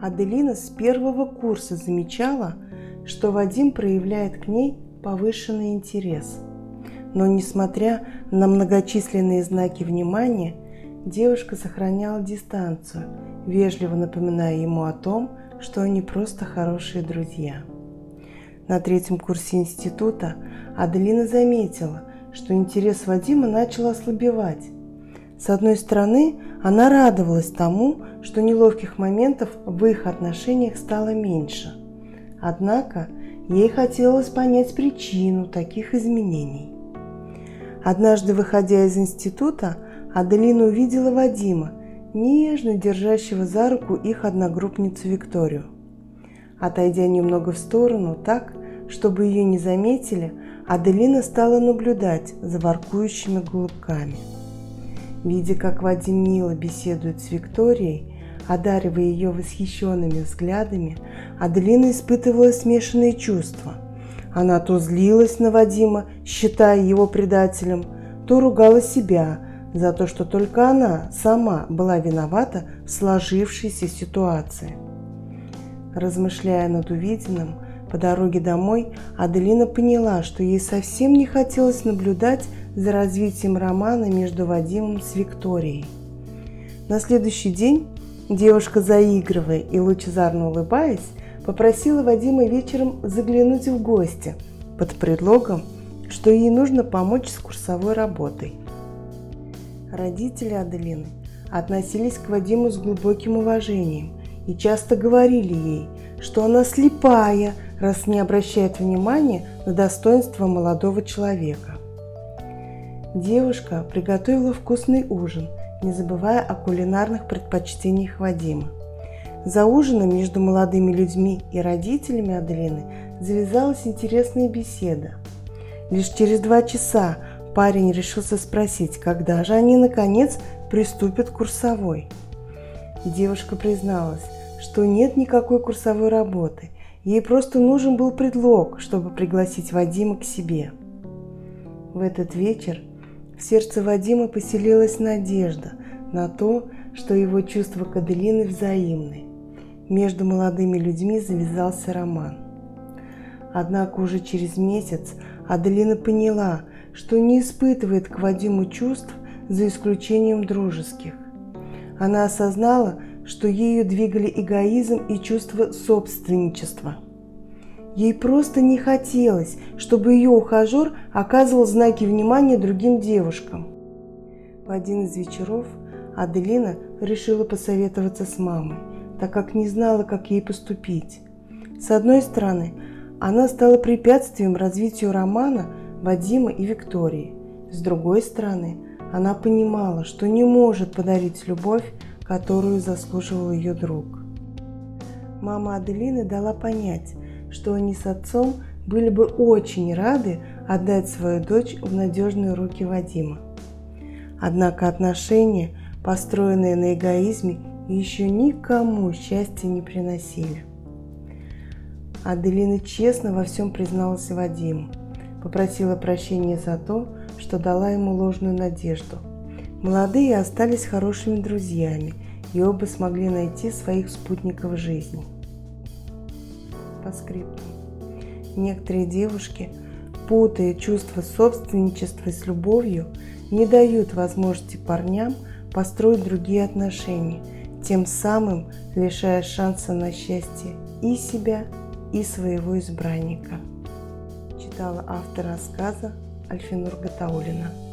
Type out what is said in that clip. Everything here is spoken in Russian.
Аделина с первого курса замечала, что Вадим проявляет к ней повышенный интерес. Но, несмотря на многочисленные знаки внимания, девушка сохраняла дистанцию, вежливо напоминая ему о том, что они просто хорошие друзья. На третьем курсе института Аделина заметила, что интерес Вадима начал ослабевать. С одной стороны, она радовалась тому, что неловких моментов в их отношениях стало меньше. Однако ей хотелось понять причину таких изменений. Однажды, выходя из института, Аделина увидела Вадима, нежно держащего за руку их одногруппницу Викторию. Отойдя немного в сторону так, чтобы ее не заметили, Аделина стала наблюдать за воркующими голубками. Видя, как Вадим мило беседует с Викторией, одаривая ее восхищенными взглядами, Аделина испытывала смешанные чувства. Она то злилась на Вадима, считая его предателем, то ругала себя за то, что только она сама была виновата в сложившейся ситуации. Размышляя над увиденным, по дороге домой Аделина поняла, что ей совсем не хотелось наблюдать за развитием романа между Вадимом с Викторией. На следующий день девушка, заигрывая и лучезарно улыбаясь, попросила Вадима вечером заглянуть в гости под предлогом, что ей нужно помочь с курсовой работой. Родители Аделины относились к Вадиму с глубоким уважением и часто говорили ей, что она слепая – раз не обращает внимания на достоинство молодого человека. Девушка приготовила вкусный ужин, не забывая о кулинарных предпочтениях Вадима. За ужином между молодыми людьми и родителями Аделины завязалась интересная беседа. Лишь через два часа парень решился спросить, когда же они наконец приступят к курсовой. Девушка призналась, что нет никакой курсовой работы Ей просто нужен был предлог, чтобы пригласить Вадима к себе. В этот вечер в сердце Вадима поселилась надежда на то, что его чувства к Аделины взаимны. Между молодыми людьми завязался роман. Однако уже через месяц Аделина поняла, что не испытывает к Вадиму чувств за исключением дружеских. Она осознала, что ею двигали эгоизм и чувство собственничества. Ей просто не хотелось, чтобы ее ухажер оказывал знаки внимания другим девушкам. В один из вечеров Аделина решила посоветоваться с мамой, так как не знала, как ей поступить. С одной стороны, она стала препятствием развитию романа Вадима и Виктории. С другой стороны, она понимала, что не может подарить любовь которую заслуживал ее друг. Мама Аделины дала понять, что они с отцом были бы очень рады отдать свою дочь в надежные руки Вадима. Однако отношения, построенные на эгоизме, еще никому счастья не приносили. Аделина честно во всем призналась Вадиму, попросила прощения за то, что дала ему ложную надежду – Молодые остались хорошими друзьями, и оба смогли найти своих спутников жизни. По скрипту. Некоторые девушки, путая чувство собственничества с любовью, не дают возможности парням построить другие отношения, тем самым лишая шанса на счастье и себя, и своего избранника. Читала автор рассказа Альфинур Гатаулина.